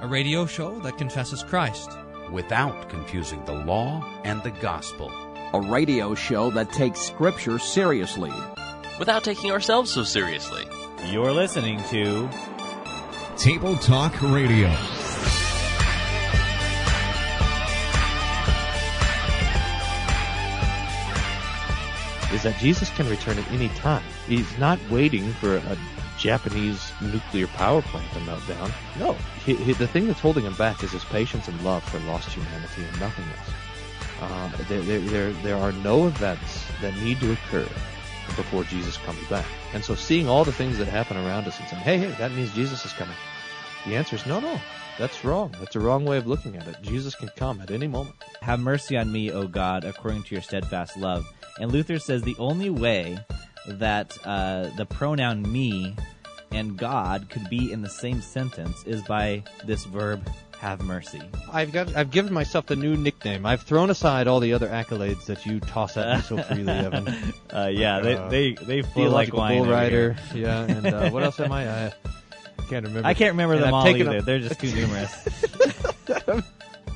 a radio show that confesses Christ without confusing the law and the gospel. A radio show that takes Scripture seriously without taking ourselves so seriously. You're listening to Table Talk Radio. Is that Jesus can return at any time. He's not waiting for a Japanese nuclear power plant to melt down. No, he, he, the thing that's holding him back is his patience and love for lost humanity and nothing else. Uh, there, there, there, there are no events that need to occur before Jesus comes back. And so seeing all the things that happen around us and saying, hey, hey, that means Jesus is coming. The answer is no, no. That's wrong. That's a wrong way of looking at it. Jesus can come at any moment. Have mercy on me, O God, according to your steadfast love. And Luther says the only way that uh, the pronoun me and God could be in the same sentence is by this verb have mercy. I've got I've given myself the new nickname. I've thrown aside all the other accolades that you toss at me so freely, Evan. Uh, yeah, they, uh, they they feel like wine. Bull rider, yeah, and uh, what else am I? I can't remember. I can't remember and them I've all either. A- They're just too numerous.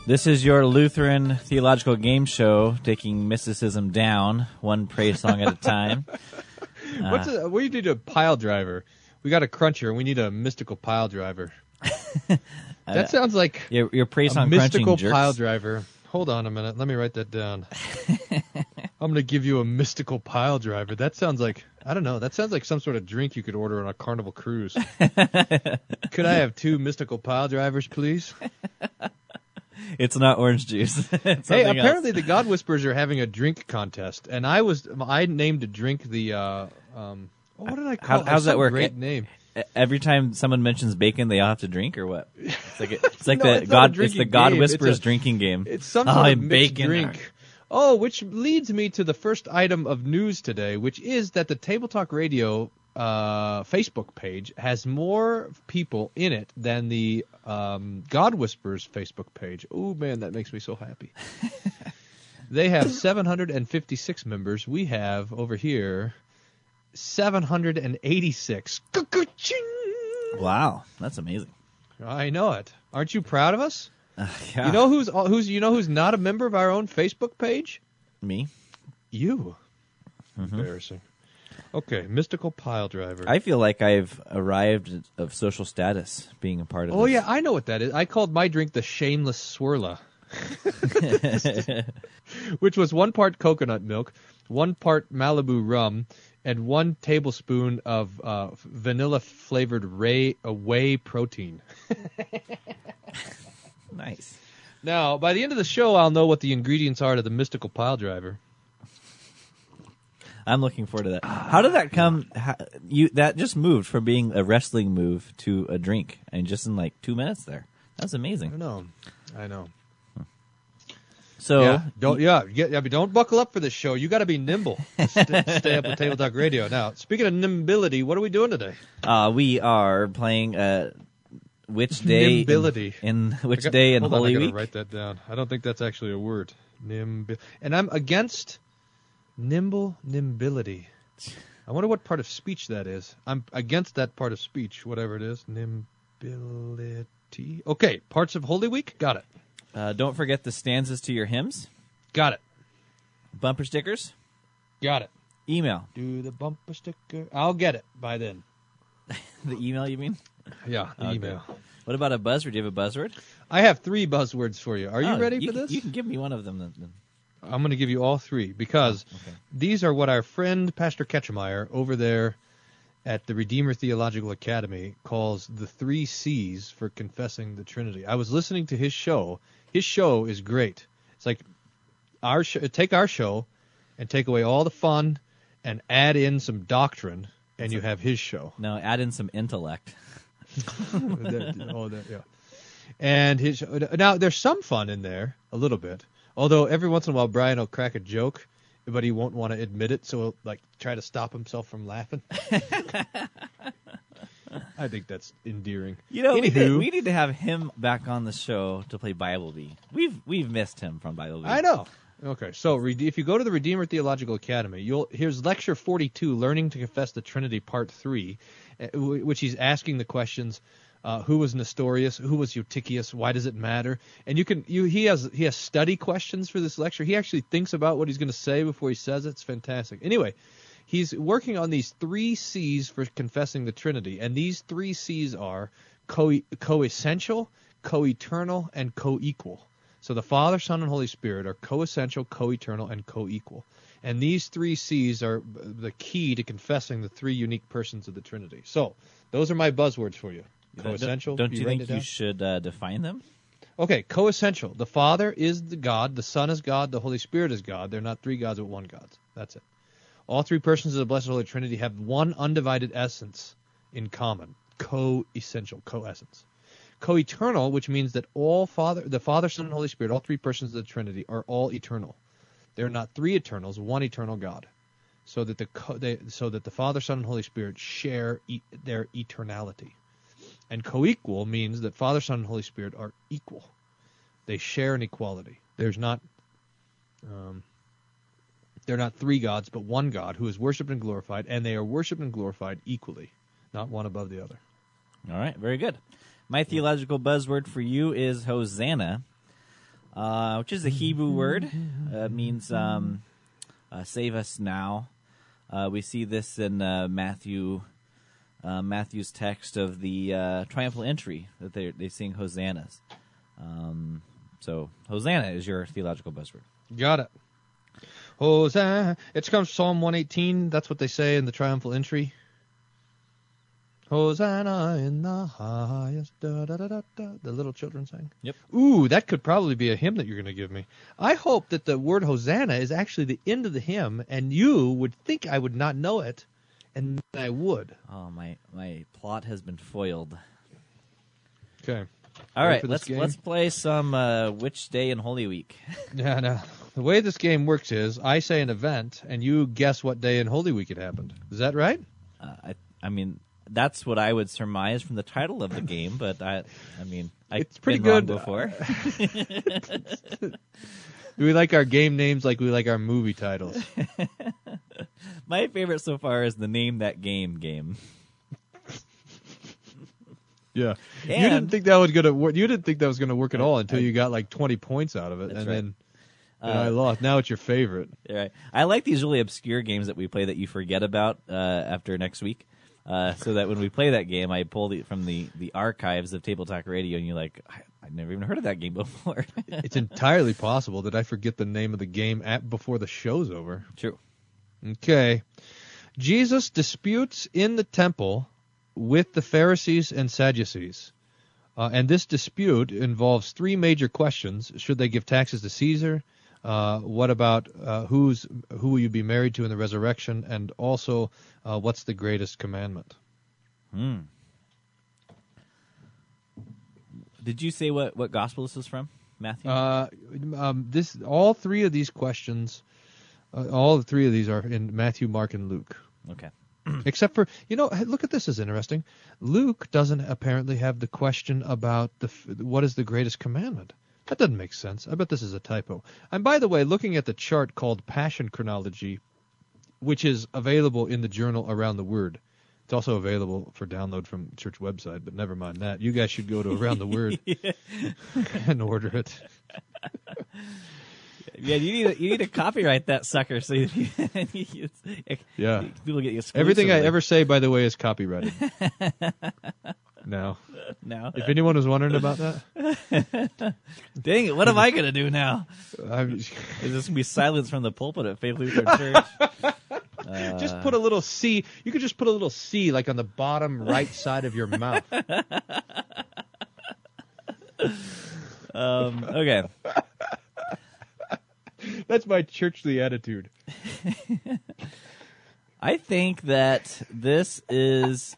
This is your Lutheran theological game show, taking mysticism down one praise song at a time. What's a, we need a pile driver. We got a cruncher, and we need a mystical pile driver. that sounds like your, your praise a mystical pile driver. Hold on a minute. Let me write that down. I'm going to give you a mystical pile driver. That sounds like I don't know. That sounds like some sort of drink you could order on a carnival cruise. could I have two mystical pile drivers, please? It's not orange juice. hey, apparently else. the God Whispers are having a drink contest, and I was I named a drink the uh, um, what did I call? How, how's that work? Great name. Every time someone mentions bacon, they all have to drink, or what? It's like it's like no, the it's God. It's the God game. Whispers a, drinking game. It's some sort oh, of mixed drink. Oh, which leads me to the first item of news today, which is that the Table Talk Radio uh, Facebook page has more people in it than the um, God Whispers Facebook page. Oh man, that makes me so happy. they have 756 members. We have over here 786. Wow, that's amazing. I know it. Aren't you proud of us? Uh, yeah. You know who's who's you know who's not a member of our own Facebook page? Me. You. Mm-hmm. Embarrassing. Okay, mystical pile driver. I feel like I've arrived of social status being a part of. Oh this. yeah, I know what that is. I called my drink the shameless swirla, which was one part coconut milk, one part Malibu rum, and one tablespoon of uh, vanilla flavored ray, uh, whey protein. nice. Now, by the end of the show, I'll know what the ingredients are to the mystical pile driver. I'm looking forward to that. How did that come? How, you that just moved from being a wrestling move to a drink, and just in like two minutes there. That's amazing. I know. I know. So yeah, don't yeah, yeah, yeah don't buckle up for this show. You got to be nimble. St- stay up with Table Talk Radio. Now, speaking of nimbility, what are we doing today? Uh, we are playing uh, which day nimbility in, in which got, day in Holy on, Week. Write that down. I don't think that's actually a word. Nimbil. And I'm against nimble nimbility. I wonder what part of speech that is. I'm against that part of speech, whatever it is. Nimbility. Okay, parts of Holy Week. Got it. Uh, don't forget the stanzas to your hymns. Got it. Bumper stickers. Got it. Email. Do the bumper sticker. I'll get it by then. the email, you mean? Yeah, the okay. email. What about a buzzword? Do you have a buzzword? I have three buzzwords for you. Are you oh, ready for can, this? You can give me one of them then. I'm going to give you all three because oh, okay. these are what our friend Pastor Ketchemeyer over there at the Redeemer Theological Academy calls the three C's for confessing the Trinity. I was listening to his show. His show is great. It's like our sh- take our show and take away all the fun and add in some doctrine, and you have his show. No, add in some intellect. oh, that, yeah. And his now there's some fun in there, a little bit. Although every once in a while Brian will crack a joke, but he won't want to admit it, so he'll like try to stop himself from laughing. I think that's endearing. You know, we need, we need, to have him back on the show to play Bible Bee. We've we've missed him from Bible Bee. I know. Okay, so if you go to the Redeemer Theological Academy, you'll here's lecture 42, learning to confess the Trinity, part three, eh, which he's asking the questions Uh, who was Nestorius? Who was Eutychius? Why does it matter? And you can you he has he has study questions for this lecture. He actually thinks about what he's going to say before he says it. It's fantastic. Anyway, he's working on these three C's for confessing the Trinity, and these three C's are co co-essential, co-eternal, and co-equal. So the Father, Son, and Holy Spirit are co-essential, co-eternal, and co-equal. And these three C's are the key to confessing the three unique persons of the Trinity. So those are my buzzwords for you. Co-essential. Don't, don't you write think you should uh, define them? Okay, co-essential. The Father is the God, the Son is God, the Holy Spirit is God. They're not three gods but one God. That's it. All three persons of the Blessed Holy Trinity have one undivided essence in common. Co-essential, co-essence. Co-eternal, which means that all Father, the Father, Son, and Holy Spirit, all three persons of the Trinity, are all eternal. They're not three eternals, one eternal God. So that the co- they, so that the Father, Son, and Holy Spirit share e- their eternality. And co-equal means that Father, Son, and Holy Spirit are equal. They share an equality. There's not um, they're not three gods, but one God who is worshipped and glorified, and they are worshipped and glorified equally, not one above the other. All right, very good. My theological buzzword for you is Hosanna, uh, which is a Hebrew word. Uh, it means um, uh, "save us now." Uh, we see this in uh, Matthew, uh, Matthew's text of the uh, triumphal entry that they they sing hosannas. Um, so Hosanna is your theological buzzword. Got it. Hosanna. It comes from Psalm 118. That's what they say in the triumphal entry. Hosanna in the highest. Da, da, da, da, da, the little children sang. Yep. Ooh, that could probably be a hymn that you're going to give me. I hope that the word Hosanna is actually the end of the hymn, and you would think I would not know it, and I would. Oh my my plot has been foiled. Okay. All right, let's game? let's play some uh, which day in Holy Week. Yeah, no. The way this game works is I say an event, and you guess what day in Holy Week it happened. Is that right? Uh, I I mean that's what I would surmise from the title of the game, but I I mean I've It's pretty good. before. Do we like our game names like we like our movie titles? My favorite so far is the name that game game. Yeah. you didn't think that was gonna work. You didn't think that was gonna work at all until you got like 20 points out of it, and right. then and Uh, I lost. Now it's your favorite. Right. I like these really obscure games that we play that you forget about uh, after next week. Uh, so that when we play that game, I pull it from the, the archives of Table Talk Radio, and you're like, I, I've never even heard of that game before. It's entirely possible that I forget the name of the game at before the show's over. True. Okay. Jesus disputes in the temple with the Pharisees and Sadducees. Uh, and this dispute involves three major questions. Should they give taxes to Caesar? Uh, what about uh, who's who will you be married to in the resurrection? And also, uh, what's the greatest commandment? Hmm. Did you say what, what gospel this is from, Matthew? Uh, um, this all three of these questions, uh, all three of these are in Matthew, Mark, and Luke. okay. Except for you know, look at this is interesting. Luke doesn't apparently have the question about the what is the greatest commandment. That doesn't make sense. I bet this is a typo. And by the way, looking at the chart called Passion Chronology, which is available in the journal Around the Word. It's also available for download from church website, but never mind that. You guys should go to Around the Word and order it. Yeah, you need to, you need to copyright that sucker so you, it's, Yeah. people get exclusively. Everything I ever say, by the way, is copyrighted. now, now. if anyone was wondering about that, Dang it! What am I gonna do now? I'm, Is this gonna be silence from the pulpit at Faith Lutheran Church? just put a little C. You could just put a little C, like on the bottom right side of your mouth. Um, okay. That's my churchly attitude. I think that this is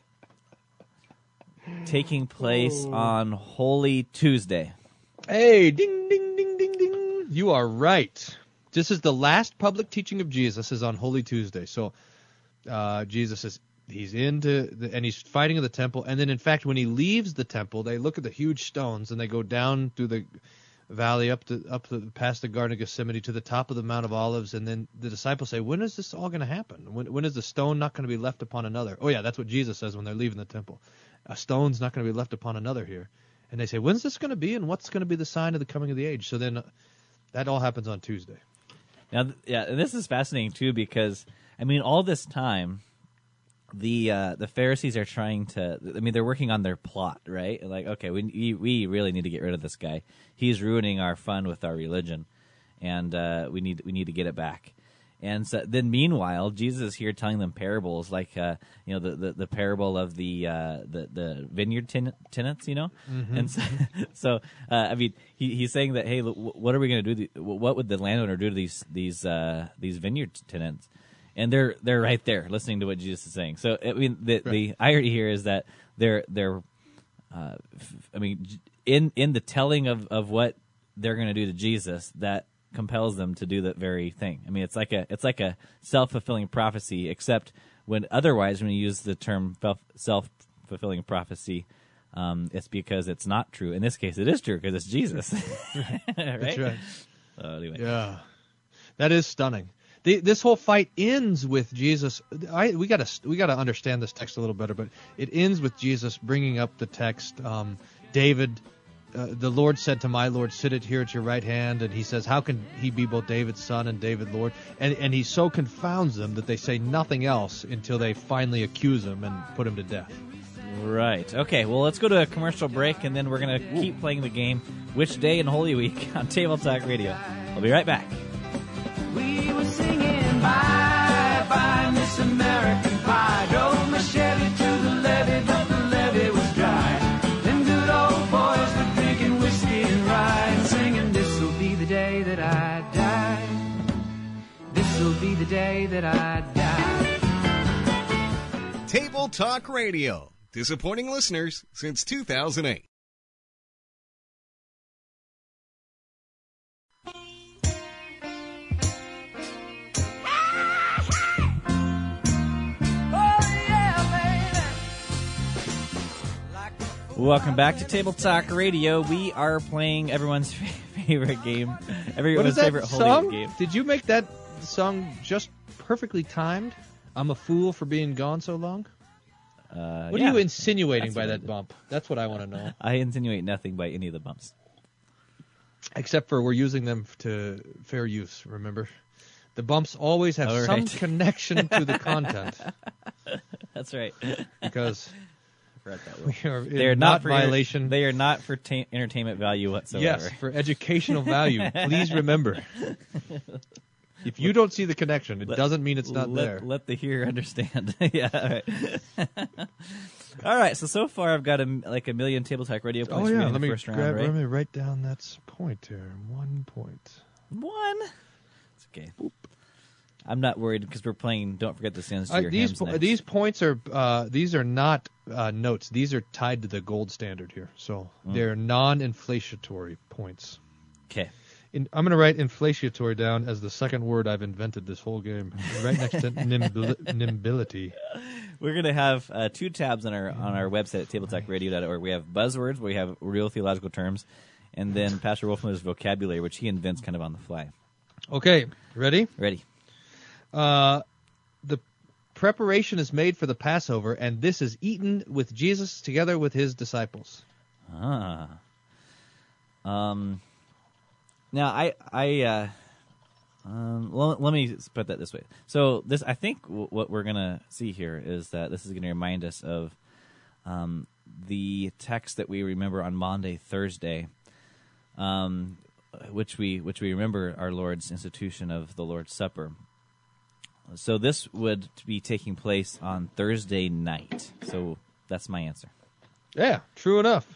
taking place on Holy Tuesday. Hey, ding, ding, ding, ding, ding. You are right. This is the last public teaching of Jesus is on Holy Tuesday. So uh, Jesus is he's into the, and he's fighting in the temple. And then in fact, when he leaves the temple, they look at the huge stones and they go down through the valley up to up the, past the Garden of Gethsemane to the top of the Mount of Olives. And then the disciples say, "When is this all going to happen? When when is the stone not going to be left upon another?" Oh yeah, that's what Jesus says when they're leaving the temple. a stone's not going to be left upon another here. And they say, when's this going to be, and what's going to be the sign of the coming of the age? So then, uh, that all happens on Tuesday. Now, yeah, and this is fascinating too because I mean, all this time, the uh, the Pharisees are trying to. I mean, they're working on their plot, right? Like, okay, we we- really need to get rid of this guy. He's ruining our fun with our religion, and uh, we need we need to get it back. And so then, meanwhile, Jesus is here telling them parables, like uh, you know the, the, the parable of the uh, the the vineyard ten- tenants, you know. And so, so uh, I mean, he, he's saying that hey, look, what are we going to do? The, what would the landowner do to these these uh, these vineyard tenants? And they're they're right there listening to what Jesus is saying. So I mean, the the irony here is that they're they're uh, I mean, in in the telling of, of what they're going to do to Jesus, that compels them to do that very thing. I mean, it's like a it's like a self fulfilling prophecy, except when otherwise when you use the term self fulfilling prophecy, um, it's because it's not true. In this case, it is true because it's Jesus. right? That's right. So anyway, Yeah, that is stunning. The, this whole fight ends with Jesus. I, we got to we got to understand this text a little better, but it ends with Jesus bringing up the text. Um, David, uh, the Lord said to my Lord, "Sit it here at your right hand," and he says, "How can he be both David's son and David Lord?" And and he so confounds them that they say nothing else until they finally accuse him and put him to death. Right. Okay. Well, let's go to a commercial break, and then we're gonna keep playing the game. Which day in Holy Week on Table Talk Radio? We'll be right back. We were singing bye bye Miss American Pie. Drove my Chevy to the levee, but the levee was dry. Good old boys were drinking whiskey and singing, This'll be the day that I die. This'll be the day that I die. Table Talk Radio. Disappointing listeners since 2008. Welcome back to Table Talk Radio. We are playing everyone's favorite game, everyone's favorite Holy? Game. Did you make that song just perfectly timed? I'm a fool for being gone so long. Uh, What yeah. are you insinuating That's by that bump? That's what I want to know. I insinuate nothing by any of the bumps. Except for we're using them to fair use. Remember, the bumps always have All some connection to the content That's right. because Forgot that we are They are not not for violation. They are not for ta- entertainment value whatsoever. yes, for educational value. Please remember. If you don't see the connection, it Let- doesn't mean it's not let, there. Let the hearer understand. yeah. All right. all right. So so far, I've got a, like a million table talk radio oh points for yeah, me in let the me first round, right? let me write down that s- point here. One point. One. It's okay. I'm not worried because we're playing. Don't forget the sins to Uh, your these hymns po- these points are uh, these are not uh, notes. These are tied to the gold standard here, so Mm. they're non-inflatory points. Okay. In, I'm going to write inflatory down as the second word I've invented this whole game, right next to nimbil- nimbility. We're gonna have uh, two tabs on our on our website at tabletalkradio.org. We have buzzwords, where we have real theological terms, and then Pastor Wolfman's vocabulary, which he invents kind of on the fly. Okay, ready? Ready? Uh, the preparation is made for the Passover, and this is eaten with Jesus together with his disciples. Ah. Um. Now I I uh, um let, let me put that this way. So this I think w- what we're gonna see here is that this is gonna remind us of um the text that we remember on Monday Thursday, um, which we which we remember our Lord's institution of the Lord's Supper. So this would be taking place on Thursday night. So that's my answer. Yeah, true enough.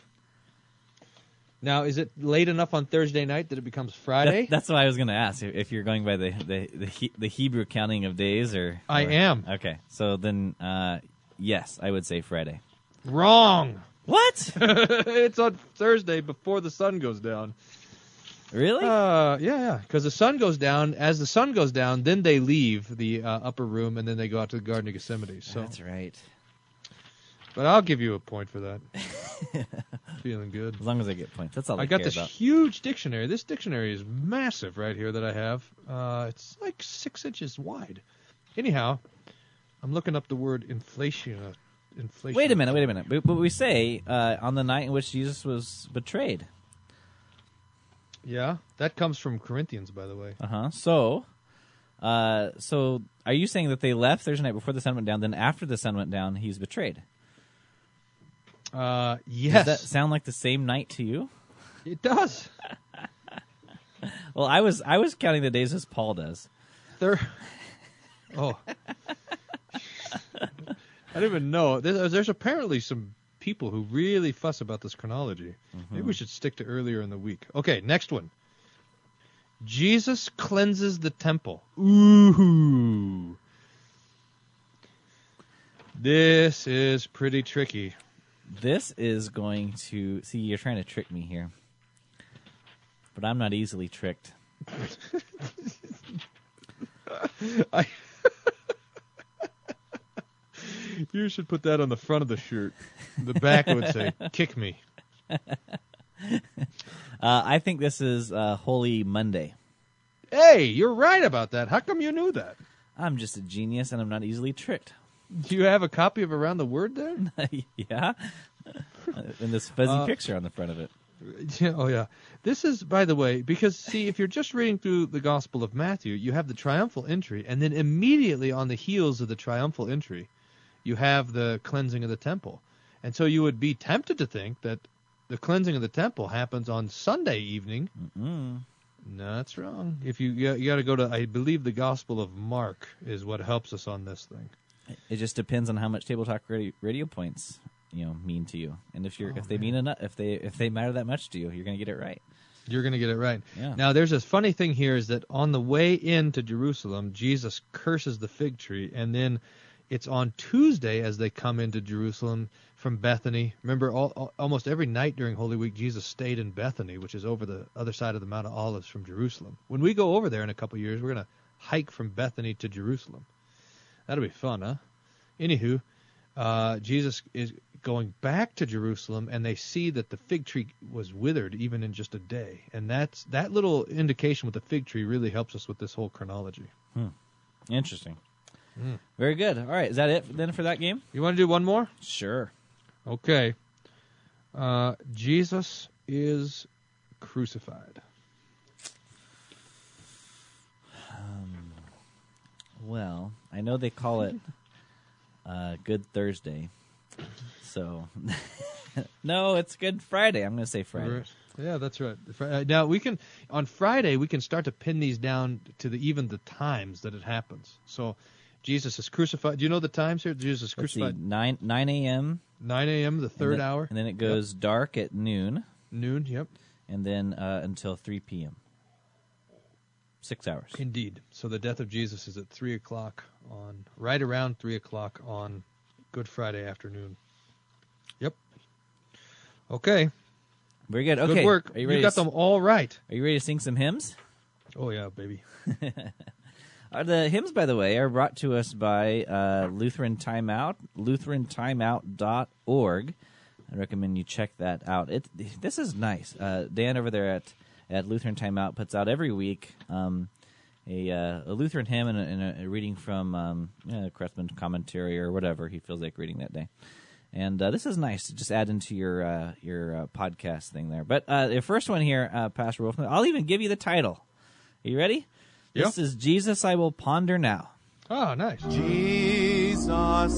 Now, is it late enough on Thursday night that it becomes Friday? That, that's what I was going to ask. if- If you're going by the the the, he, the Hebrew counting of days, or I am. Okay, so then uh, yes, I would say Friday. Wrong. What? it's on Thursday before the sun goes down. Really? Uh, yeah, yeah. Because the sun goes down. As the sun goes down, then they leave the uh, upper room and then they go out to the Garden of Gethsemane. So, that's right. but I'll give you a point for that. Feeling good. As long as I get points, that's all I, I got this about. huge dictionary. This dictionary is massive right here that I have. Uh, it's like six inches wide. Anyhow, I'm looking up the word inflation, inflation. Wait a minute, wait a minute. But, but we say uh, on the night in which Jesus was betrayed. Yeah, that comes from Corinthians, by the way. Uh huh. So, uh, so are you saying that they left Thursday night before the sun went down? Then after the sun went down, he's betrayed. Uh, yes, Does that sound like the same night to you? it does. Well, I was I was counting the days as Paul does. There. Oh. I didn't even know. There's, there's apparently some people who really fuss about this chronology. Maybe we mm-hmm. should stick to earlier in the week. Okay, next one. Jesus cleanses the temple. Ooh. This is pretty tricky. This is going to see. You're trying to trick me here, but I'm not easily tricked. I you should put that on the front of the shirt. The back would say, "Kick me." Uh, I think this is uh, Holy Monday. Hey, you're right about that. How come you knew that? I'm just a genius, and I'm not easily tricked. Do you have a copy of Around the Word there? yeah, and this fuzzy Uh, picture on the front of it. Yeah, oh yeah. This is, by the way, because see, if you're just reading through the Gospel of Matthew, you have the triumphal entry, and then immediately on the heels of the triumphal entry, you have the cleansing of the temple, and so you would be tempted to think that the cleansing of the temple happens on Sunday evening. Mm. No, that's wrong. If you you, got to go to, I believe the Gospel of Mark is what helps us on this thing. It just depends on how much table talk radio, radio points you know mean to you, and if you're Oh, if they mean enough, if they if they matter that much to you, you're gonna get it right. You're going to get it right. Yeah. Now, there's this funny thing here is that on the way into Jerusalem, Jesus curses the fig tree, and then it's on Tuesday as they come into Jerusalem from Bethany. Remember, all, almost every night during Holy Week, Jesus stayed in Bethany, which is over the other side of the Mount of Olives from Jerusalem. When we go over there in a couple years, we're going to hike from Bethany to Jerusalem. That'll be fun, huh? Anywho, uh, Jesus is going back to Jerusalem, and they see that the fig tree was withered even in just a day, and that's that little indication with the fig tree really helps us with this whole chronology. Hmm. Interesting. Mm. Very good. All right, is that it then for that game? You want to do one more? Sure. Okay. Uh, Jesus is crucified. Well, I know they call it uh, Good Thursday, so no, it's Good Friday. I'm going to say Friday. Yeah, that's right. Uh, Now we can on Friday we can start to pin these down to the even the times that it happens. So Jesus is crucified. Do you know the times here? Jesus is Let's see, crucified nine nine a.m. 9 a.m. the third and then, hour. and then it goes dark at noon, Noon. Yep. and then uh, until three p.m. Six hours. Indeed. So the death of Jesus is at three o'clock on right around three o'clock on Good Friday afternoon. Yep. Okay. Very good. Okay, Good work. Are you you ready? got to, them all right. Are you ready to sing some hymns? Oh yeah, baby. Uh, the hymns, by the way, are brought to us by uh, Lutheran Timeout, LutheranTimeout.org. I recommend you check that out. It this is nice. Uh, Dan over there at at Lutheran Timeout puts out every week um, a, uh, a Lutheran hymn and a, and a, a reading from um, yeah, Kretzmann commentary or whatever he feels like reading that day. And uh, this is nice to just add into your uh, your uh, podcast thing there. But uh, the first one here, Pastor Wolfman, I'll even give you the title. Are you ready? Yeah. This is Jesus I Will Ponder Now. Oh, nice. Jesus,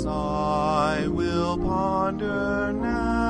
I will ponder now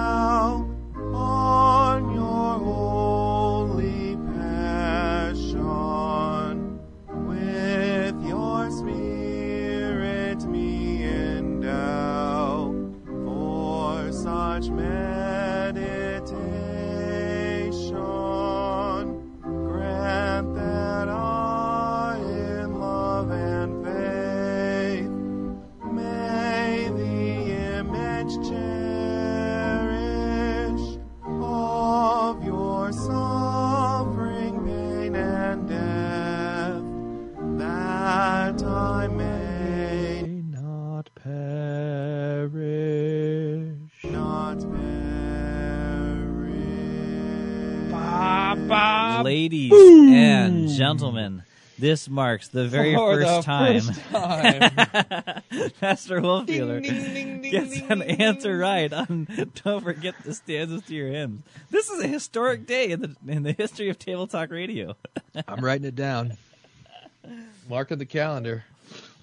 gentlemen, This marks the very For first the time first time. Pastor Wolfmueller gets an answer right on Don't Forget the Stanzas to Your Hymns. This is a historic day in the in the history of Table Talk Radio. I'm writing it down. Marking the calendar.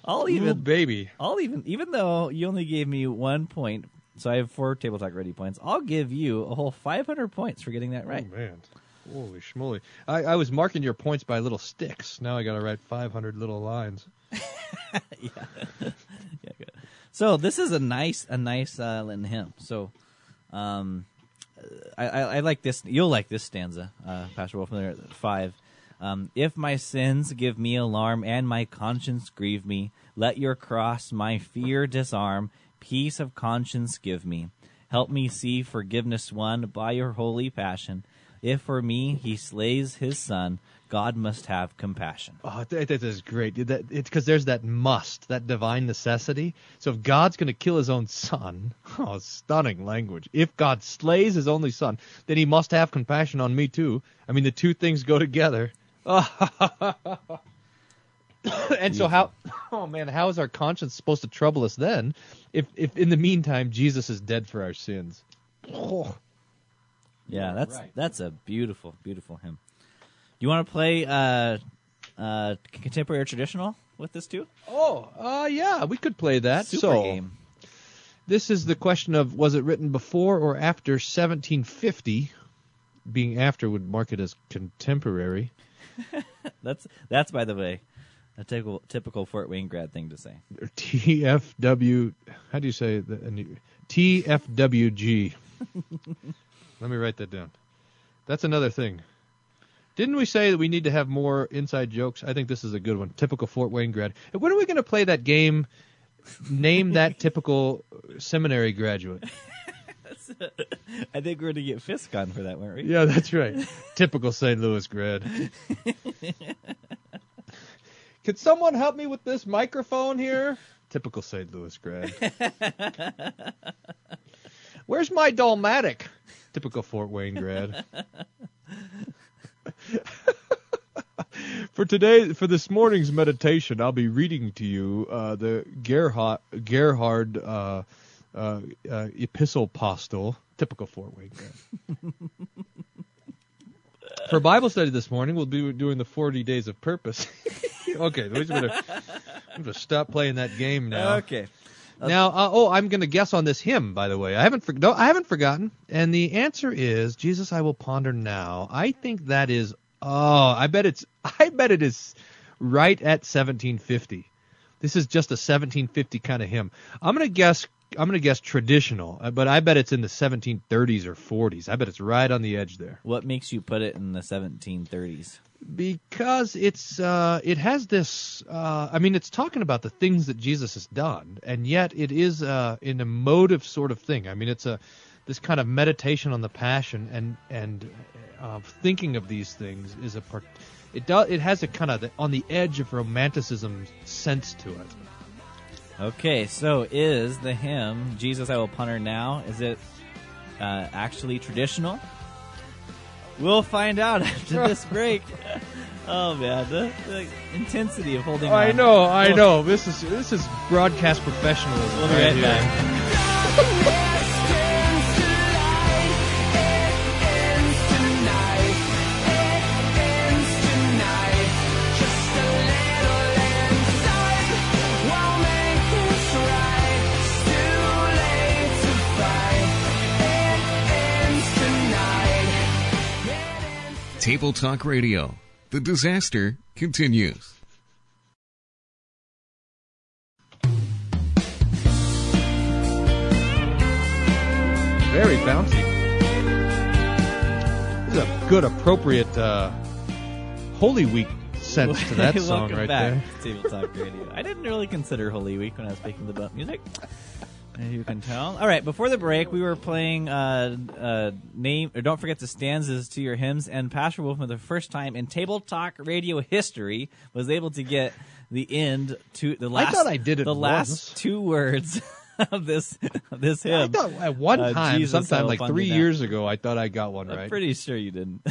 I'll Ooh, even baby. I'll even even though you only gave me one point, so I have four Table Talk ready points. I'll give you a whole 500 points for getting that right. Oh, man. Holy schmoly. I, I was marking your points by little sticks. Now I got to write 500 little lines. yeah, good. So this is a nice, a nice uh, hymn. So, um, I, I, I like this. You'll like this stanza, uh, Pastor Wolf. There, five. Um, if my sins give me alarm and my conscience grieve me, let your cross my fear disarm. Peace of conscience give me. Help me see forgiveness won by your holy passion. If for me he slays his son, God must have compassion. Oh, that, that is great. That, it's because there's that must, that divine necessity. So if God's going to kill his own son, oh, stunning language. If God slays his only son, then he must have compassion on me too. I mean, the two things go together. and so how? Oh man, how is our conscience supposed to trouble us then? If if in the meantime Jesus is dead for our sins. Oh. Yeah, that's right. that's a beautiful, beautiful hymn. You want to play uh, uh, contemporary or traditional with this too? Oh, uh, yeah, we could play that. Super so, game. this is the question of was it written before or after 1750? Being after would mark it as contemporary. That's that's by the way, a typical typical Fort Wayne grad thing to say. TFW. How do you say the TFWG? Let me write that down. That's another thing. Didn't we say that we need to have more inside jokes? I think this is a good one. Typical Fort Wayne grad. And When are we going to play that game? Name that typical seminary graduate. I think we're gonna get Fisk on for that, weren't we? Yeah, that's right. Typical St. Louis grad. Could someone help me with this microphone here? Typical St. Louis grad. Where's my Dalmatic? Typical Fort Wayne grad. for today, for this morning's meditation, I'll be reading to you uh, the Gerhard, Gerhard uh, uh, uh, Epistle Postil, typical Fort Wayne grad. For Bible study this morning, we'll be doing the 40 days of purpose. okay, we're just I'm gonna stop playing that game now. Okay. Now, uh, oh, I'm going to guess on this hymn. By the way, I haven't for- no, I haven't forgotten, and the answer is Jesus. I will ponder now. I think that is. Oh, I bet it's. I bet it is right at 1750. This is just a 1750 kind of hymn. I'm going to guess. I'm going to guess traditional, uh, but I bet it's in the 1730s or 40s. I bet it's right on the edge there What makes you put it in the 1730s? Because it's uh it has this uh I mean it's talking about the things that Jesus has done and yet it is uh an emotive sort of thing. I mean it's a this kind of meditation on the passion and and uh, thinking of these things is a part it does it has a kind of the, on the edge of romanticism sense to it. Okay, so is the hymn "Jesus I Will Ponder Now" is it uh, actually traditional? We'll find out after this break. oh man, the, the intensity of holding. I on. know, I know. This is this is broadcast professionalism. We'll be right here. back. Table Talk Radio. The disaster continues. Very bouncy. This is a good, appropriate uh, Holy Week sense to that song Welcome right back there. to Table Talk Radio. I didn't really consider Holy Week when I was speaking about music. As you can tell. All right, before the break, we were playing uh, uh, name or don't forget the stanzas to your hymns, and Pastor Wolf, for the first time in Table Talk Radio history, was able to get the end to the last. I thought I did it the once. last two words of this of this I hymn. thought at one Uh, time, Jesus, sometime like three years ago, I thought I got one I'm right. pretty sure you didn't.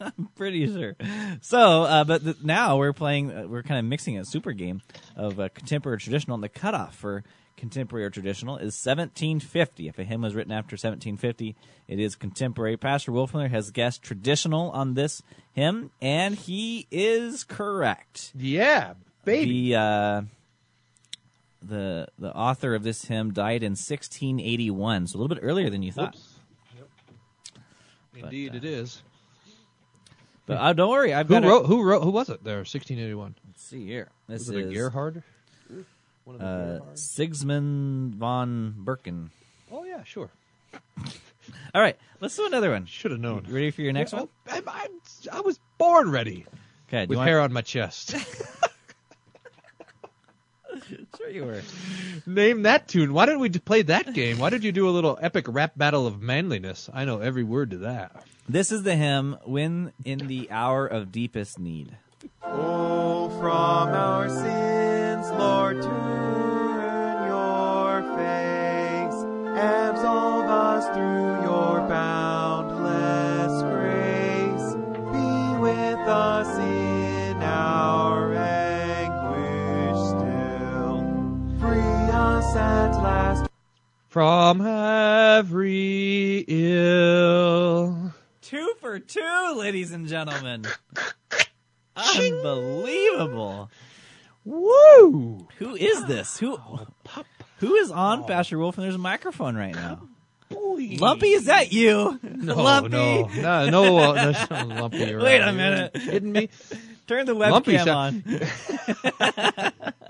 I'm pretty sure. So, uh, but th- now we're playing. Uh, we're kind of mixing a super game of uh, contemporary traditional, and the cutoff for contemporary or traditional is 1750. If a hymn was written after 1750, it is contemporary. Pastor Wolfmueller has guessed traditional on this hymn, and he is correct. yeah, baby. The uh, the the author of this hymn died in 1681, so a little bit earlier than you thought. Yep. Indeed, uh, it is. But uh, don't worry, I've Who got a- wrote? Who wrote? Who was it? There, 1681. Let's see here. This Was it a is Gerhard? One of the uh, Gerhards? Sigismund von Birken. Oh yeah, sure. All right, let's do another one. Should have known. You ready for your next Yeah, one? I, I, I was born ready Okay, with you hair want... on my chest. Sure you were. Name that tune. Why didn't we play that game? Why did you do a little epic rap battle of manliness? I know every word to that. This is the hymn "When in the Hour of Deepest Need." Oh, from our sins, Lord, turn your face. Absolve us through your boundless grace. Be with us in our anguish still. Free us at last. From every ill. Two for two, ladies and gentlemen. Unbelievable. Woo! Who is this? Who who is on Pastor Wolf and there's a microphone right now? Lumpy, is that you? No, Lumpy. no, no, no, uh, there's no lumpy around. Wait a here. minute. You kidding me? Turn the Lumpy webcam sound- on.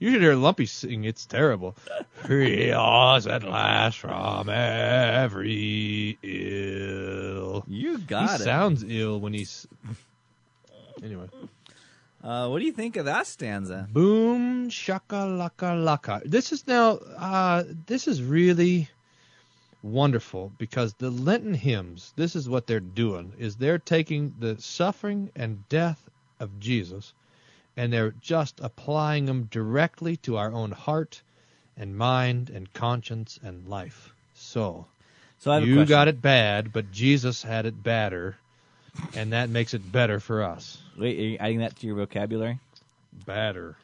You should hear Lumpy sing. It's terrible. Free us at last from every ill. You He got it. sounds ill when he's. Anyway. Uh, what do you think of that stanza? Boom shaka laka laka. This is now. Uh, this is really wonderful because the Lenten hymns. This is what they're doing: is they're taking the suffering and death of Jesus, and they're just applying them directly to our own heart, and mind, and conscience, and life. So, So you got it bad, but Jesus had it badder, and that makes it better for us. Wait, are you adding that to your vocabulary? Batter.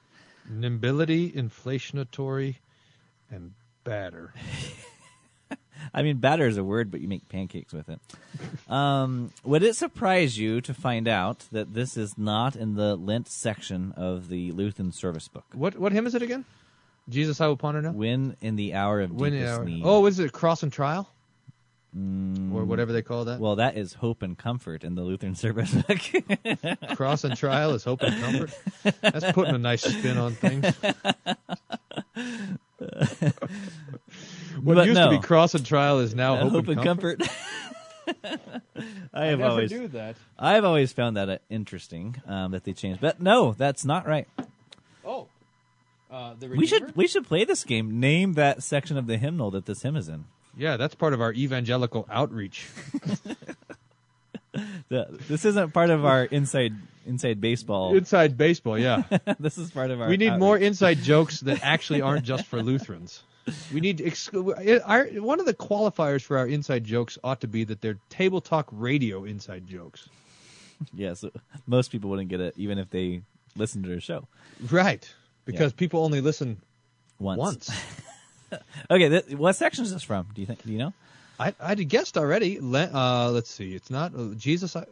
Nimbility, inflationatory, and batter. I mean, batter is a word, but you make pancakes with it. Um, would it surprise you to find out that this is not in the Lent section of the Lutheran service book? What what hymn is it again? Jesus I will ponder now? When in the hour of When deepest our- need. Oh, is it cross and trial? Mm, Or whatever they call that? Well, that is hope and comfort in the Lutheran service book. Cross and trial is hope and comfort. That's putting a nice spin on things. what But used no. to be cross and trial is now Uh, hope, and comfort. I have never always do that. I've always found that uh, interesting um, that they changed, but no, that's not right. Oh, uh, the We should we should play this game. Name that section of the hymnal that this hymn is in. Yeah, that's part of our evangelical outreach. The, this isn't part of our inside inside baseball. Inside baseball, yeah. this is part of our. we need outreach. more inside jokes that actually aren't just for Lutherans. We need exclu- our, one of the qualifiers for our inside jokes ought to be that they're table talk radio inside jokes. Yeah, so most people wouldn't get it even if they listened to their show Right. Because people only listen once. once. okay, th- what section is this from? Do you think? Do you know? I I'd guessed already. Le- uh, let's see. It's not uh, Jesus. I,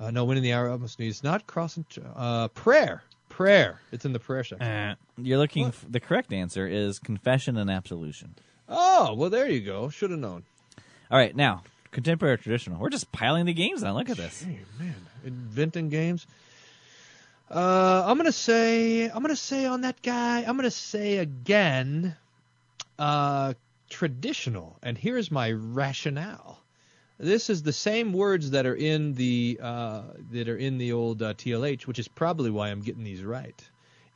uh, no, when in the hour of must need. It's not crossing. Uh, prayer. Prayer. It's in the prayer section. You're looking. F- the correct answer is confession and absolution. Oh well, there you go. Should have known. All right, now contemporary or traditional. We're just piling the games on. Look at this. Hey, man, inventing games. Uh, I'm gonna say. I'm gonna say on that guy. I'm gonna say again. Uh, traditional, and here's my rationale. This is the same words that are in the uh, that are in the old uh, TLH, which is probably why I'm getting these right.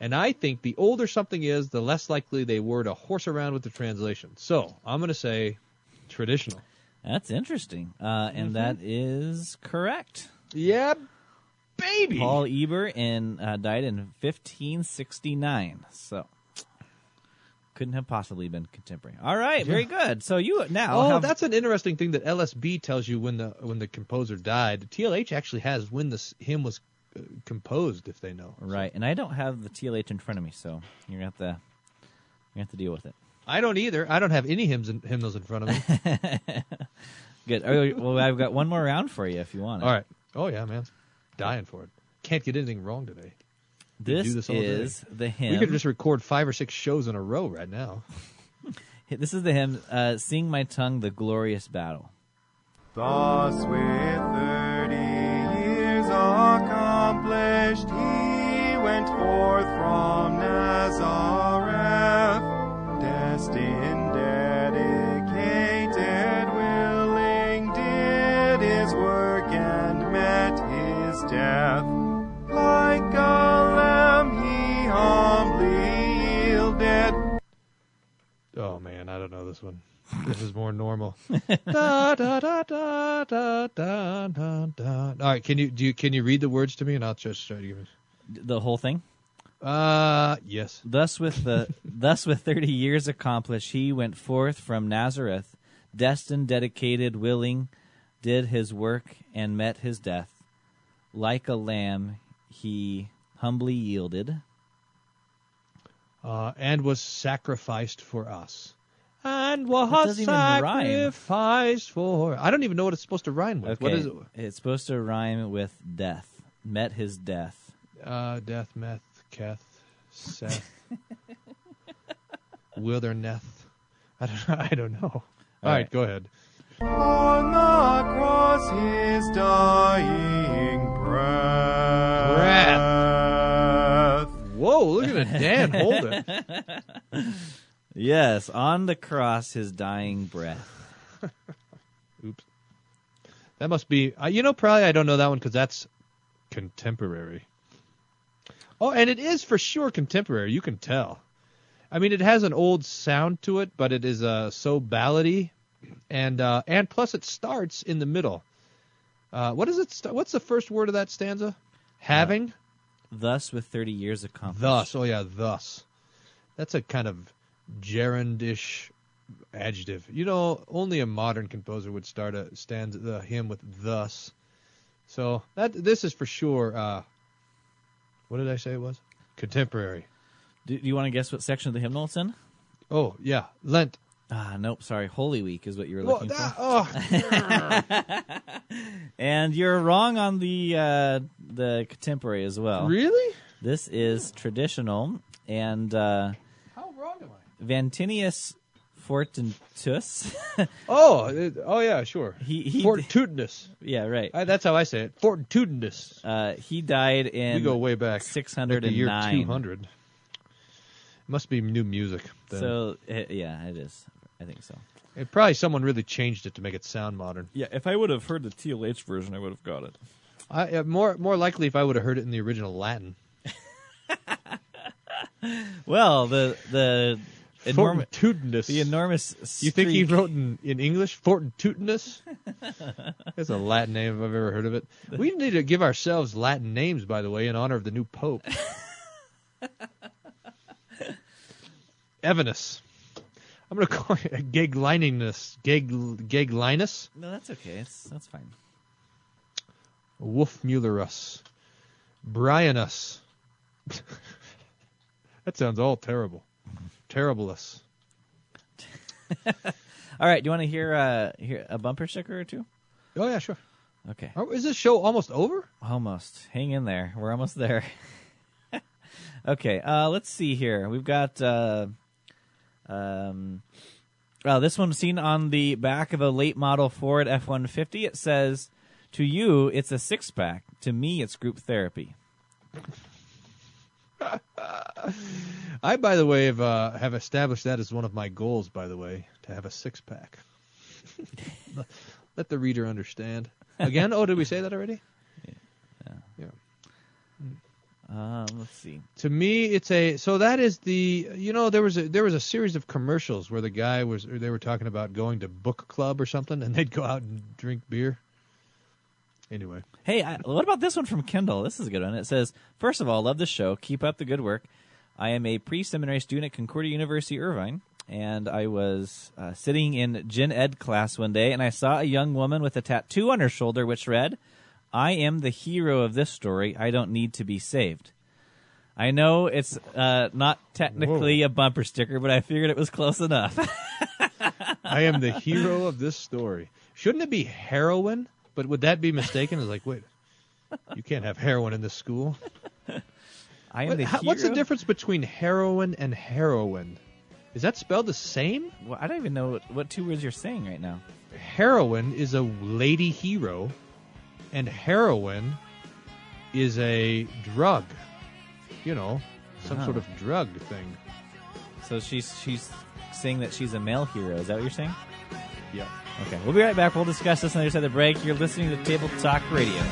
And I think the older something is, the less likely they were to horse around with the translation. So I'm going to say traditional. That's interesting, uh, and that is correct. Yeah, baby. Paul Eber in uh, died in 1569. So, couldn't have possibly been contemporary. All right, very good. So you now Oh, have- that's an interesting thing that LSB tells you when the when the composer died. TLH actually has when this hymn was uh, composed, if they know. right. And I don't have the TLH in front of me, so you're gonna have to you're gonna have to deal with it. I don't either. I don't have any hymns and hymnals in front of me. Good. Oh, well, I've got one more round for you if you want. it. All right. Oh yeah, man, dying for it. Can't get anything wrong today. We could This, do this all day. is the hymn. We could just record five or six shows in a row right now. This is the hymn. Uh, Sing my tongue, the glorious battle. Thus with thirty years accomplished, he went forth from Nazareth, destined, dedicated, willing, did his work and met his death. Don't know this one. This is more normal. da, da, da, da, da, da, da, da. All right, can you do you, can you read the words to me and I'll just try to give it. The whole thing. Uh yes. Thus with the thus with thirty years accomplished, he went forth from Nazareth, destined, dedicated, willing, did his work and met his death. Like a lamb, he humbly yielded. Uh, and was sacrificed for us. And what doesn't sacrificed for. I don't even know what it's supposed to rhyme with. Okay, What is it? It's supposed to rhyme with death. Met his death. Uh, death, meth, Keth, Seth, Wilderness. I don't. I don't know. All right, right. go ahead. On the cross his dying breath. Whoa! Look at it, Dan. Hold it. Yes, on the cross, his dying breath. Oops. That must be. Uh, you know, probably I don't know that one because that's contemporary. Oh, and it is for sure contemporary. You can tell. I mean, it has an old sound to it, but it is uh, so ballady, and uh, and plus it starts in the middle. Uh, what is it? St- what's the first word of that stanza? Having. Thus, with thirty years accomplished. Thus, oh yeah, thus. That's a kind of gerundish adjective. You know, only a modern composer would start a stand the hymn with thus. So that this is for sure. Uh, what did I say it was? Contemporary. Do, do you want to guess what section of the hymnal it's in? Oh yeah, Lent. Ah, nope. Sorry, Holy Week is what you were Well, looking that- for. oh, And you're wrong on the uh, the contemporary as well. really? This is traditional, and uh, How wrong am I? Venantius Fortunatus. Oh, oh yeah, sure. He- he- Fortitudinous. yeah, right. I, that's how I say it. Fortunatus. Uh, he died in we go way back. six Like hundred the and year nine. 200. Must be new music. Then. So yeah, it is. I think so. It, probably someone really changed it to make it sound modern. Yeah, if I would have heard the TLH version, I would have got it. I, uh, more more likely if I would have heard it in the original Latin. Well, the the enormous Fortitudinous. the enormous. you think he wrote in, in English? Fortitudinous? That's a Latin name if I've ever heard of it. We need to give ourselves Latin names, by the way, in honor of the new Pope. Evanus. I'm going to call it Gaglinus. Gag, Gaglinus? No, that's okay. It's, that's fine. Wolf Wolfmuellerus. Brianus. that sounds all terrible. Terribleus. All right. Do you want to hear uh, hear a bumper sticker or two? Oh, yeah, sure. Okay. Oh, Is this show almost over? Almost. Hang in there. We're almost there. okay, uh, let's see here. We've got uh, um, well, this one seen on the back of a late model Ford F one fifty. It says, "To you, it's a six pack. To me, it's group therapy." I, by the way, have uh, have established that as one of my goals. By the way, to have a six pack. Let the reader understand. Again, oh, did we say that already? Yeah. Um, let's see. To me, it's a so that is the you know there was a there was a series of commercials where the guy was they were talking about going to book club or something and they'd go out and drink beer. Anyway, Hey, I, what about this one from Kendall? This is a good one. It says, first of all, love the show. Keep up the good work. I am a pre-seminary student at Concordia University, Irvine, and I was uh, sitting in gen ed class one day, and I saw a young woman with a tattoo on her shoulder which read, "I am the hero of this story. I don't need to be saved." I know it's uh, not technically a bumper sticker, but I figured it was close enough. I am the hero of this story. Shouldn't it be heroin? But would that be mistaken? It's like, wait, you can't have heroin in this school. I am What- the how- what's the difference between heroin and heroin? Is that spelled the same? Well, I don't even know what, what two words you're saying right now. Heroin is a lady hero, and heroin is a drug. You know, some Oh. sort of drug thing. So she's she's saying that she's a male hero. Is that what you're saying? Yeah. Okay, we'll be right back. We'll discuss this on the other side of the break. You're listening to Table Talk Radio.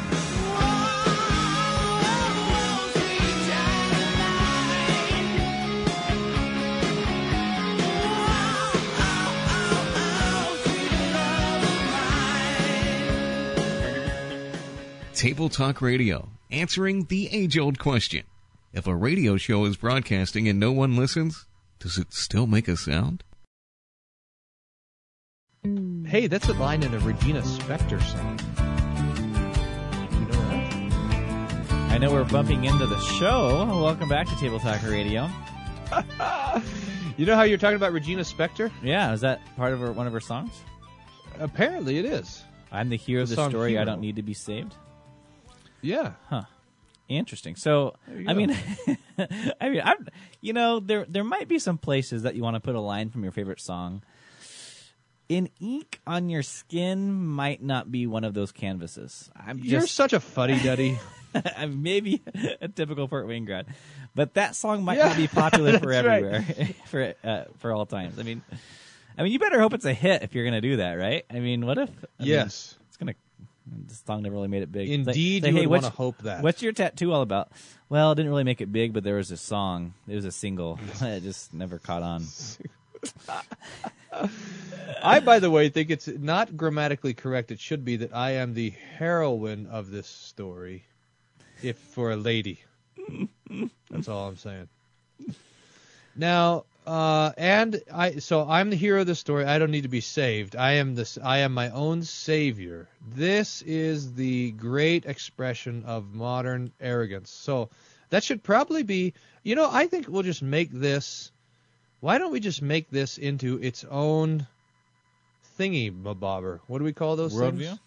Table Talk Radio, answering the age old question. If a radio show is broadcasting and no one listens, does it still make a sound? Hmm. Hey, that's a line in a Regina Spektor song. You know that? I know we're bumping into the show. Welcome back to Table Talk Radio. You know how you're talking about Regina Spektor? Yeah, is that part of her, one of her songs? Apparently, it is. I'm the hero of The the song story. I don't need to be saved. Yeah. Huh. Interesting. So, I mean, I mean, I'm, you know, there there might be some places that you want to put a line from your favorite song. In ink on your skin might not be one of those canvases. I'm You're just such a fuddy duddy. I'm maybe a typical Fort Wayne grad, but that song might Yeah, not be popular for everywhere for uh, for all times. I mean, I mean, you better hope it's a hit if you're going to do that, right? I mean, what if? I mean, Yes. it's gonna. This song never really made it big. Like- Indeed, you hey, what's- wanna hope that. What's your tattoo all about? Well, it didn't really make it big, but there was a song. It was a single. it just never caught on. I, by the way, think it's not grammatically correct. It should be that I am the heroine of this story, if for a lady. That's all I'm saying. Now, uh, and I, so I'm the hero of the story. I don't need to be saved. I am this. I am my own savior. This is the great expression of modern arrogance. So that should probably be. You know, I think we'll just make this. Why don't we just make this into its own thingy bobber? What do we call those Worldview? things?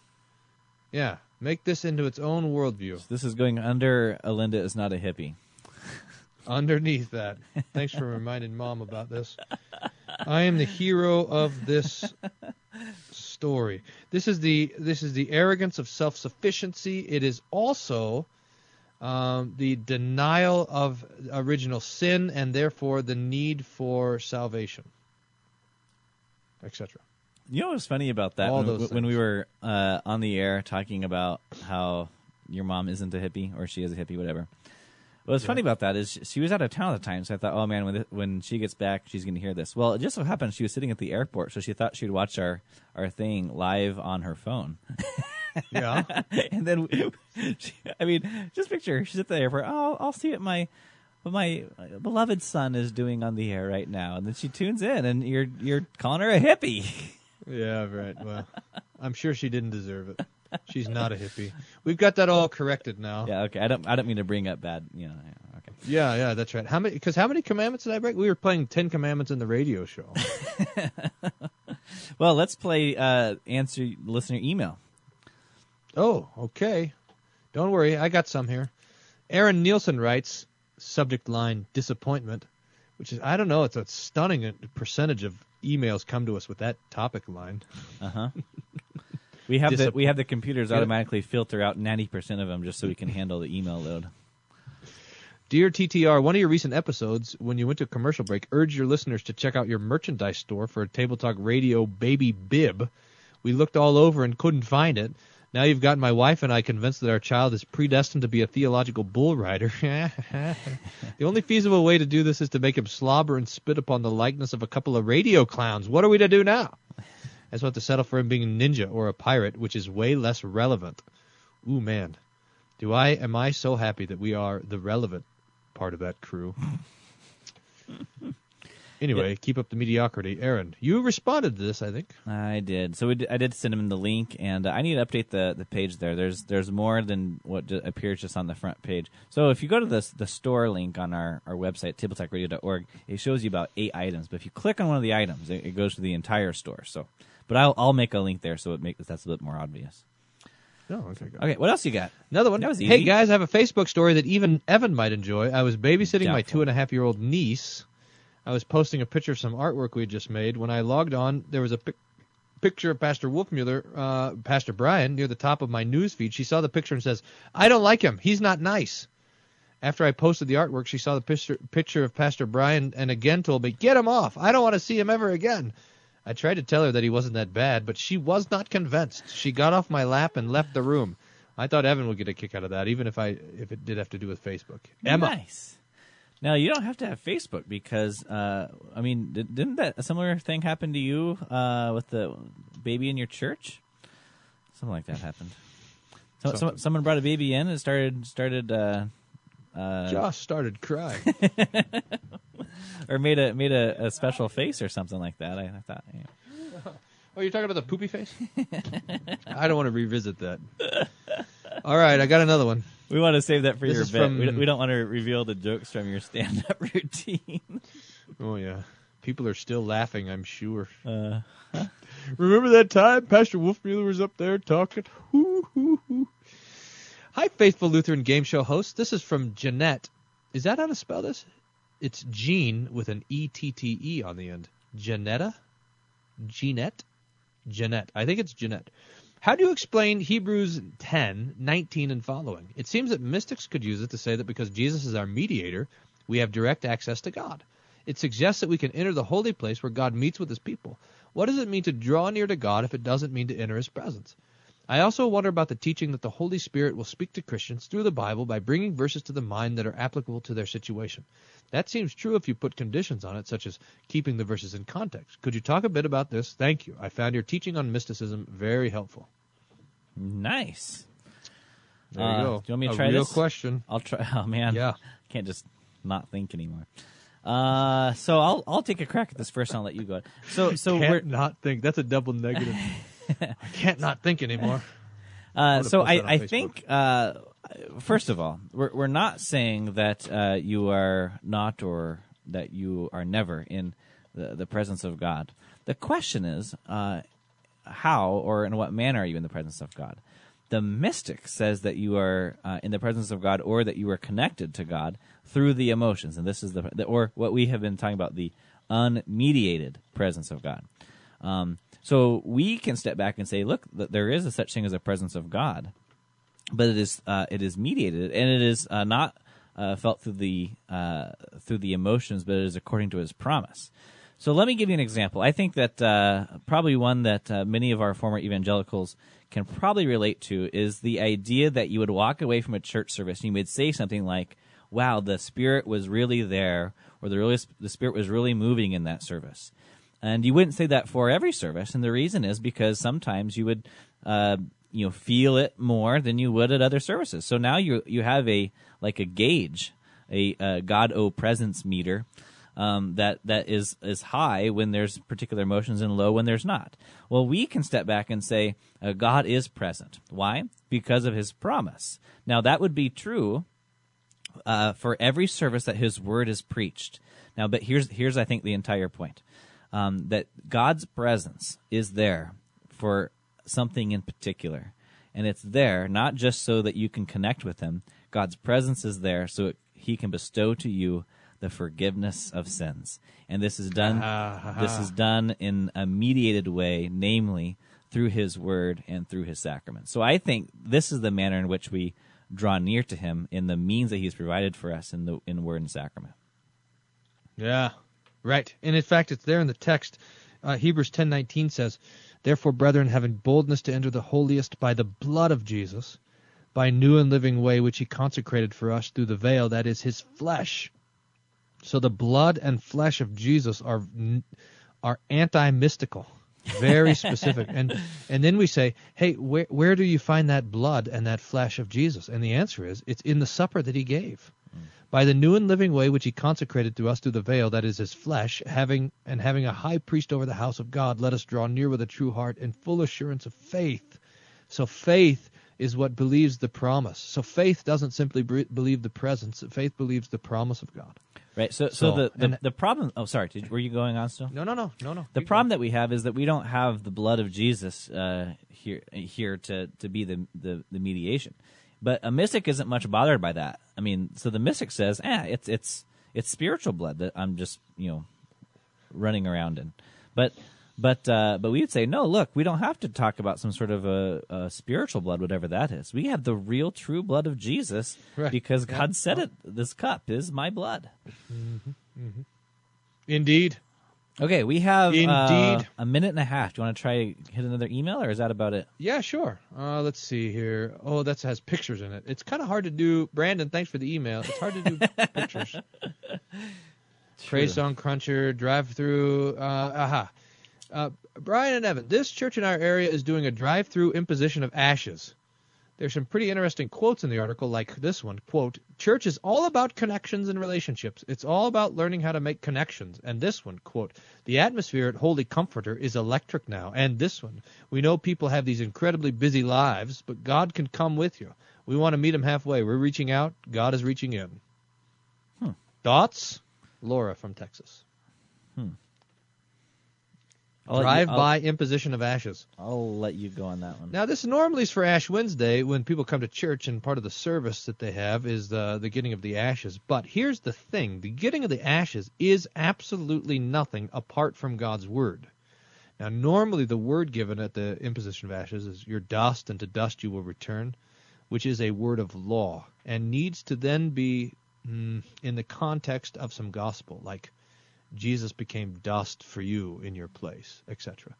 Yeah, make this into its own worldview. This is going under. Alinda is not a hippie. Underneath that, thanks for reminding mom about this. I am the hero of this story. This is the this is the arrogance of self sufficiency. It is also um, the denial of original sin and therefore the need for salvation, etc. You know what's funny about that? All when, those when we were uh, on the air talking about how your mom isn't a hippie or she is a hippie, whatever. What's funny about that is she was out of town at the time, so I thought, oh man, when when she gets back, she's going to hear this. Well, it just so happened she was sitting at the airport, so she thought she'd watch our our thing live on her phone. Yeah. and then, she, I mean, just picture she's at the airport. Oh, I'll see what my what my beloved son is doing on the air right now, and then she tunes in, and you're you're calling her a hippie. Yeah, right. Well, I'm sure she didn't deserve it. She's not a hippie. We've got that all corrected now. Yeah, okay. I don't I don't mean to bring up bad, you know. yeah, Okay. Yeah, yeah, that's right. How many? Because how many commandments did I break? We were playing Ten Commandments in the radio show. Well, let's play uh, answer listener email. Oh, okay. Don't worry, I got some here. Aaron Nielsen writes, subject line disappointment, which is I don't know. It's a stunning percentage of emails come to us with that topic line. Uh huh. We have the we have the computers automatically filter out ninety percent of them just so we can handle the email load. Dear TTR, one of your recent episodes, when you went to commercial break, urged your listeners to check out your merchandise store for a Table Talk Radio baby bib. We looked all over and couldn't find it. Now you've got my wife and I convinced that our child is predestined to be a theological bull rider. the only feasible way to do this is to make him slobber and spit upon the likeness of a couple of radio clowns. What are we to do now? I just want to settle for him being a ninja or a pirate, which is way less relevant. Ooh man, do I am I so happy that we are the relevant part of that crew? Anyway, keep up the mediocrity. Aaron, you responded to this, I think. I did. So we d- I did send him the link, and uh, I need to update the, the page there. There's there's more than what ju- appears just on the front page. So if you go to the the store link on our, our website tabletalkradio.org, it shows you about eight items. But if you click on one of the items, it, it goes to the entire store. So, but I'll I'll make a link there so it makes that's a bit more obvious. Oh, okay. Good. Okay, what else you got? Another one. That was Hey guys, I have a Facebook story that even Evan might enjoy. I was babysitting my two and a half year old niece. I was posting a picture of some artwork we just made. When I logged on, there was a pic- picture of Pastor Wolfmueller, uh, Pastor Brian, near the top of my news feed. She saw the picture and says, "I don't like him. He's not nice." After I posted the artwork, she saw the picture, picture of Pastor Brian and again told me, "Get him off. I don't want to see him ever again." I tried to tell her that he wasn't that bad, but she was not convinced. She got off my lap and left the room. I thought Evan would get a kick out of that, even if I if it did have to do with Facebook. Emma, Nice. Now you don't have to have Facebook because uh, I mean, did, didn't that a similar thing happen to you uh, with the baby in your church? Something like that happened. So, so, someone brought a baby in and started started uh, uh, Josh started crying. or made a made a, a special face or something like that. I, I thought. yeah. oh, you're talking about the poopy face? I don't want to revisit that. All right, I got another one. We want to save that for This your bit. from- We, don't, we don't want to reveal the jokes from your stand-up routine. Oh yeah, people are still laughing. I'm sure. Uh, Remember that time Pastor Wolfmueller was up there talking? Hoo, hoo, hoo. Hi, faithful Lutheran game show host. This is from Jeanette. Is that how to spell this? It's Jean with an E T T E on the end. Janetta? Jeanette? Jeanette. I think it's Jeanette. How do you explain Hebrews 10, 19 and following? It seems that mystics could use it to say that because Jesus is our mediator, we have direct access to God. It suggests that we can enter the holy place where God meets with his people. What does it mean to draw near to God if it doesn't mean to enter his presence? I also wonder about the teaching that the Holy Spirit will speak to Christians through the Bible by bringing verses to the mind that are applicable to their situation. That seems true if you put conditions on it, such as keeping the verses in context. Could you talk a bit about this? Thank you. I found your teaching on mysticism very helpful. nice. There you Uh, go. Do you want me to a try real this? question. I'll try. Oh man, Yeah. I can't just not think anymore. Uh, so I'll I'll take a crack at this first, and I'll let you go. So so can't we're not think. That's a double negative. I can't not think anymore. uh, so I I Facebook. think uh, first of all, we're we're not saying that uh, you are not or that you are never in the the presence of God. The question is, uh, how or in what manner are you in the presence of God? The mystic says that you are uh, in the presence of God or that you are connected to God through the emotions, and this is the, the or what we have been talking about the unmediated presence of God. Um, so we can step back and say, look, there is a such thing as a presence of God, but it is uh, it is mediated and it is uh, not uh, felt through the uh, through the emotions, but it is according to His promise. So let me give you an example. I think that uh, probably one that uh, many of our former evangelicals can probably relate to is the idea that you would walk away from a church service and you would say something like, "Wow, the Spirit was really there," or "the really the Spirit was really moving in that service." And you wouldn't say that for every service, and the reason is because sometimes you would, you know, feel it more than you would at other services. So now you you have a like a gauge, a God O presence meter um, that that is is high when there's particular emotions and low when there's not. Well, we can step back and say uh, God is present. Why? Because of His promise. Now that would be true uh, for every service that His word is preached. Now, but here's here's I think the entire point um, that God's presence is there for something in particular, and it's there not just so that you can connect with Him. God's presence is there so it, He can bestow to you the forgiveness of sins, and this is done. this is done in a mediated way, namely through His Word and through His sacrament. So I think this is the manner in which we draw near to Him in the means that He's provided for us in the in Word and Sacrament. Yeah, right. And in fact, it's there in the text. Uh, Hebrews 10:19 says, "Therefore, brethren, having boldness to enter the holiest by the blood of Jesus, by a new and living way which He consecrated for us through the veil, that is His flesh." So the blood and flesh of Jesus are are anti-mystical, very specific. and and then we say, "Hey, where where do you find that blood and that flesh of Jesus?" And the answer is, it's in the supper that He gave. By the new and living way which he consecrated to us through the veil, that is his flesh, having and having a high priest over the house of God, let us draw near with a true heart and full assurance of faith. So faith is what believes the promise. So faith doesn't simply bre- believe the presence. Faith believes the promise of God. Right. So, so, So, the, the and- the problem. Oh, sorry. Did, were you going on still? No, no, no, no, no. The problem that we have is that we don't have the blood of Jesus uh, here here to, to be the, the the mediation. But a mystic isn't much bothered by that. I mean, so the mystic says, "Ah, it's it's it's spiritual blood that I'm just you know running around in." But but uh, but we would say, no. Look, we don't have to talk about some sort of a, a spiritual blood, whatever that is. We have the real, true blood of Jesus Right. because Yeah. God said it. This cup is my blood. Indeed. Okay, we have uh, Indeed. a minute and a half. Do you want to try hit another email, or is that about it? Yeah, sure. Uh, let's see here. Oh, that has pictures in it. It's kind of hard to do. Brandon, thanks for the email. It's hard to do pictures. Praise Song Cruncher, drive through. Uh, aha. Uh, Brian and Evan, this church in our area is doing a drive through imposition of ashes. There's some pretty interesting quotes in the article, like this one quote, Church is all about connections and relationships. It's all about learning how to make connections. And this one, quote, The atmosphere at Holy Comforter is electric now. And this one, we know people have these incredibly busy lives, but God can come with you. We want to meet him halfway. We're reaching out, God is reaching in. Hmm. Thoughts? Laura from Texas. I'll Drive by imposition of ashes. I'll let you go on that one. Now, this normally is for Ash Wednesday when people come to church, and part of the service that they have is the, the getting of the ashes. But here's the thing the getting of the ashes is absolutely nothing apart from God's word. Now, normally the word given at the imposition of ashes is your dust, and to dust you will return, which is a word of law, and needs to then be mm, in the context of some gospel, like Jesus became dust for you in your place, etc.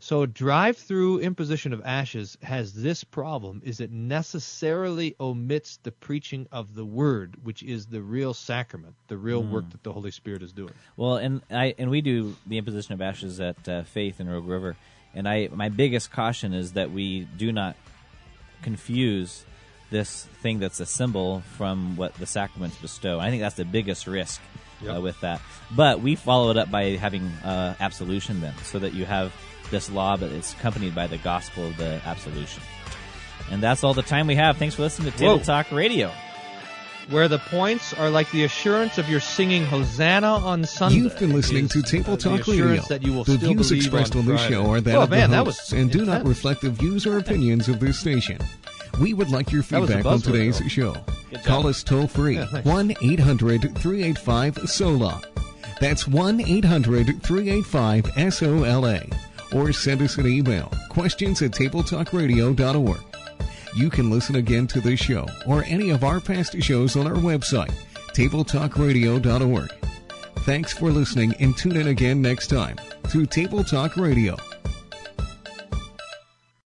So drive-through imposition of ashes has this problem is it necessarily omits the preaching of the word, which is the real sacrament, the real work that the Holy Spirit is doing. Well, and I and we do the imposition of ashes at uh, Faith in Rogue River, and I my biggest caution is that we do not confuse this thing that's a symbol from what the sacraments bestow. I think that's the biggest risk uh, with that. But we follow it up by having uh, absolution then, so that you have this law, but it's accompanied by the gospel of the absolution. And that's all the time we have. Thanks for listening to Table Whoa. Talk Radio. Where the points are like the assurance of your singing Hosanna on Sunday. You've been listening is, to Table uh, Talk the Radio. That you will the still views expressed on, this show are that oh, of man, the that hosts was and do not reflect the views or opinions of this station. We would like your That was a feedback on today's though. show. Call us toll free 1 800 385 SOLA. That's 1 800 385 SOLA. Or send us an email questions at tabletalkradio.org. You can listen again to this show or any of our past shows on our website, tabletalkradio.org. Thanks for listening and tune in again next time to Table Talk Radio.